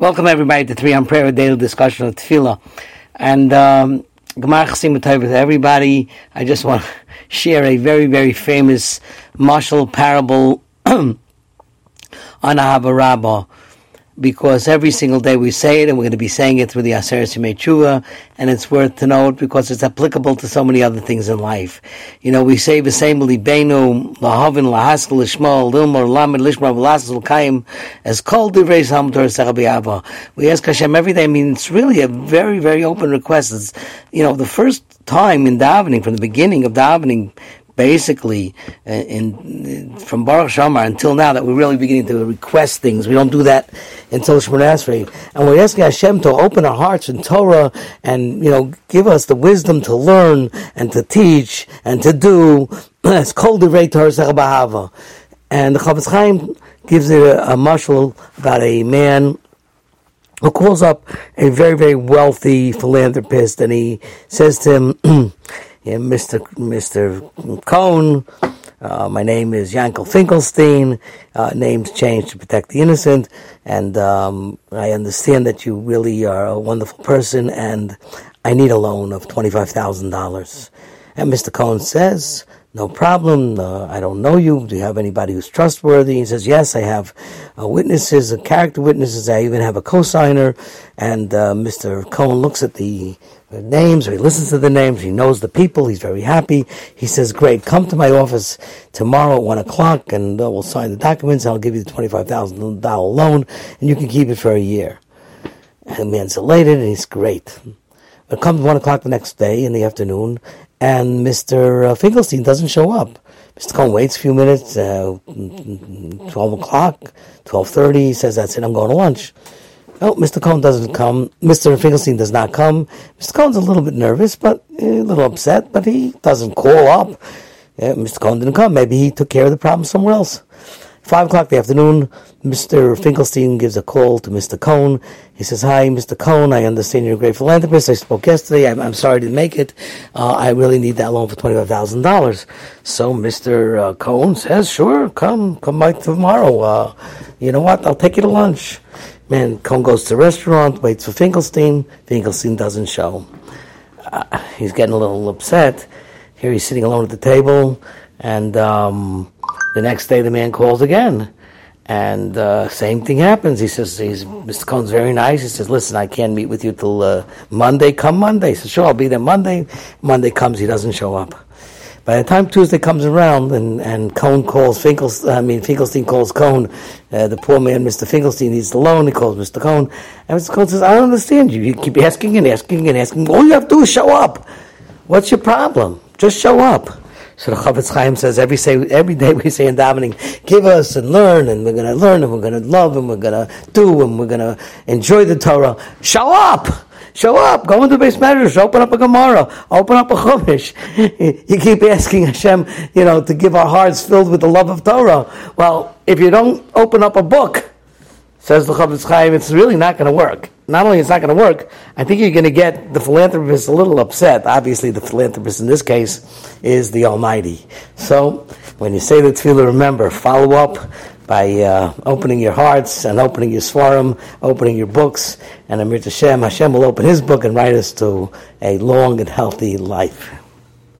Welcome everybody to Three on Prayer, daily discussion of Tefillah. And um, with everybody. I just want to share a very, very famous martial parable on Ahava Rabbah because every single day we say it, and we're going to be saying it through the Aseret Tshuva, and it's worth to note because it's applicable to so many other things in life. You know, we say the same Libenu, Lahavin, Lahaskel, Lishmal, Lilmor, Lamed, Lishmar, Velaskel, Kaim, as called Divrei Samtor Serabiava. We ask Hashem every day. I mean, it's really a very, very open request. It's, you know, the first time in davening, from the beginning of davening, basically uh, in, from Baruch She'amar until now that we're really beginning to request things. We don't do that until Shemoneh Esrei. And we're asking Hashem to open our hearts in Torah and, you know, give us the wisdom to learn and to teach and to do. It's called the Torah Bahava. And the Chofetz Chaim gives it a, a mashal about a man who calls up a very, very wealthy philanthropist and he says to him, Mr. Mr. Cohn. Uh, my name is Yankel Finkelstein. Uh, names changed to protect the innocent, and um, I understand that you really are a wonderful person, and I need a loan of twenty-five thousand dollars. And Mr. Cohen says, "No problem. Uh, I don't know you. Do you have anybody who's trustworthy?" He says, "Yes, I have uh, witnesses, uh, character witnesses. I even have a co-signer." And uh, Mr. Cohen looks at the names, or he listens to the names, he knows the people, he's very happy. He says, Great, come to my office tomorrow at 1 o'clock and uh, we'll sign the documents. I'll give you the $25,000 loan and you can keep it for a year. And the man's elated and he's great. But come 1 o'clock the next day in the afternoon and Mr. Uh, Finkelstein doesn't show up. Mr. Cohen waits a few minutes, uh, 12 o'clock, 12.30, he says, That's it, I'm going to lunch. Oh, Mr. Cohen doesn't come. Mr. Finkelstein does not come. Mr. Cohen's a little bit nervous, but a little upset, but he doesn't call up. Yeah, Mr. Cohen didn't come. Maybe he took care of the problem somewhere else. Five o'clock in the afternoon, Mr. Finkelstein gives a call to Mr. Cohn. He says, "Hi, Mr. Cohn. I understand you're a great philanthropist. I spoke yesterday. I'm, I'm sorry to make it. Uh, I really need that loan for twenty-five thousand dollars." So Mr. Uh, Cohn says, "Sure, come, come by tomorrow. Uh, you know what? I'll take you to lunch." Man, Cohn goes to the restaurant, waits for Finkelstein. Finkelstein doesn't show. Uh, he's getting a little upset. Here he's sitting alone at the table, and um, the next day the man calls again. And uh, same thing happens. He says, he's, Mr. Cohn's very nice. He says, listen, I can't meet with you till uh, Monday. Come Monday. He says, sure, I'll be there Monday. Monday comes, he doesn't show up. By the time Tuesday comes around and, and calls Finkelstein, I mean, Finkelstein calls Cohn, uh, the poor man, Mr. Finkelstein, the loan. He calls Mr. Cohn. And Mr. Cohn says, I don't understand you. You keep asking and asking and asking. All you have to do is show up. What's your problem? Just show up. So the Chofetz Chaim says every, say, every day we say in davening, give us and learn, and we're going to learn, and we're going to love, and we're going to do, and we're going to enjoy the Torah. Show up! Show up. Go into beis medrash. Open up a Gemara. Open up a Chumash. You keep asking Hashem, you know, to give our hearts filled with the love of Torah. Well, if you don't open up a book, says the Chofetz Chaim, it's really not going to work. Not only it's not going to work, I think you're going to get the philanthropist a little upset. Obviously, the philanthropist in this case is the Almighty. So, when you say the tefillah, remember, follow up by uh, opening your hearts and opening your seforim, opening your books, and Amir to Hashem, Hashem will open His book and write us to a long and healthy life.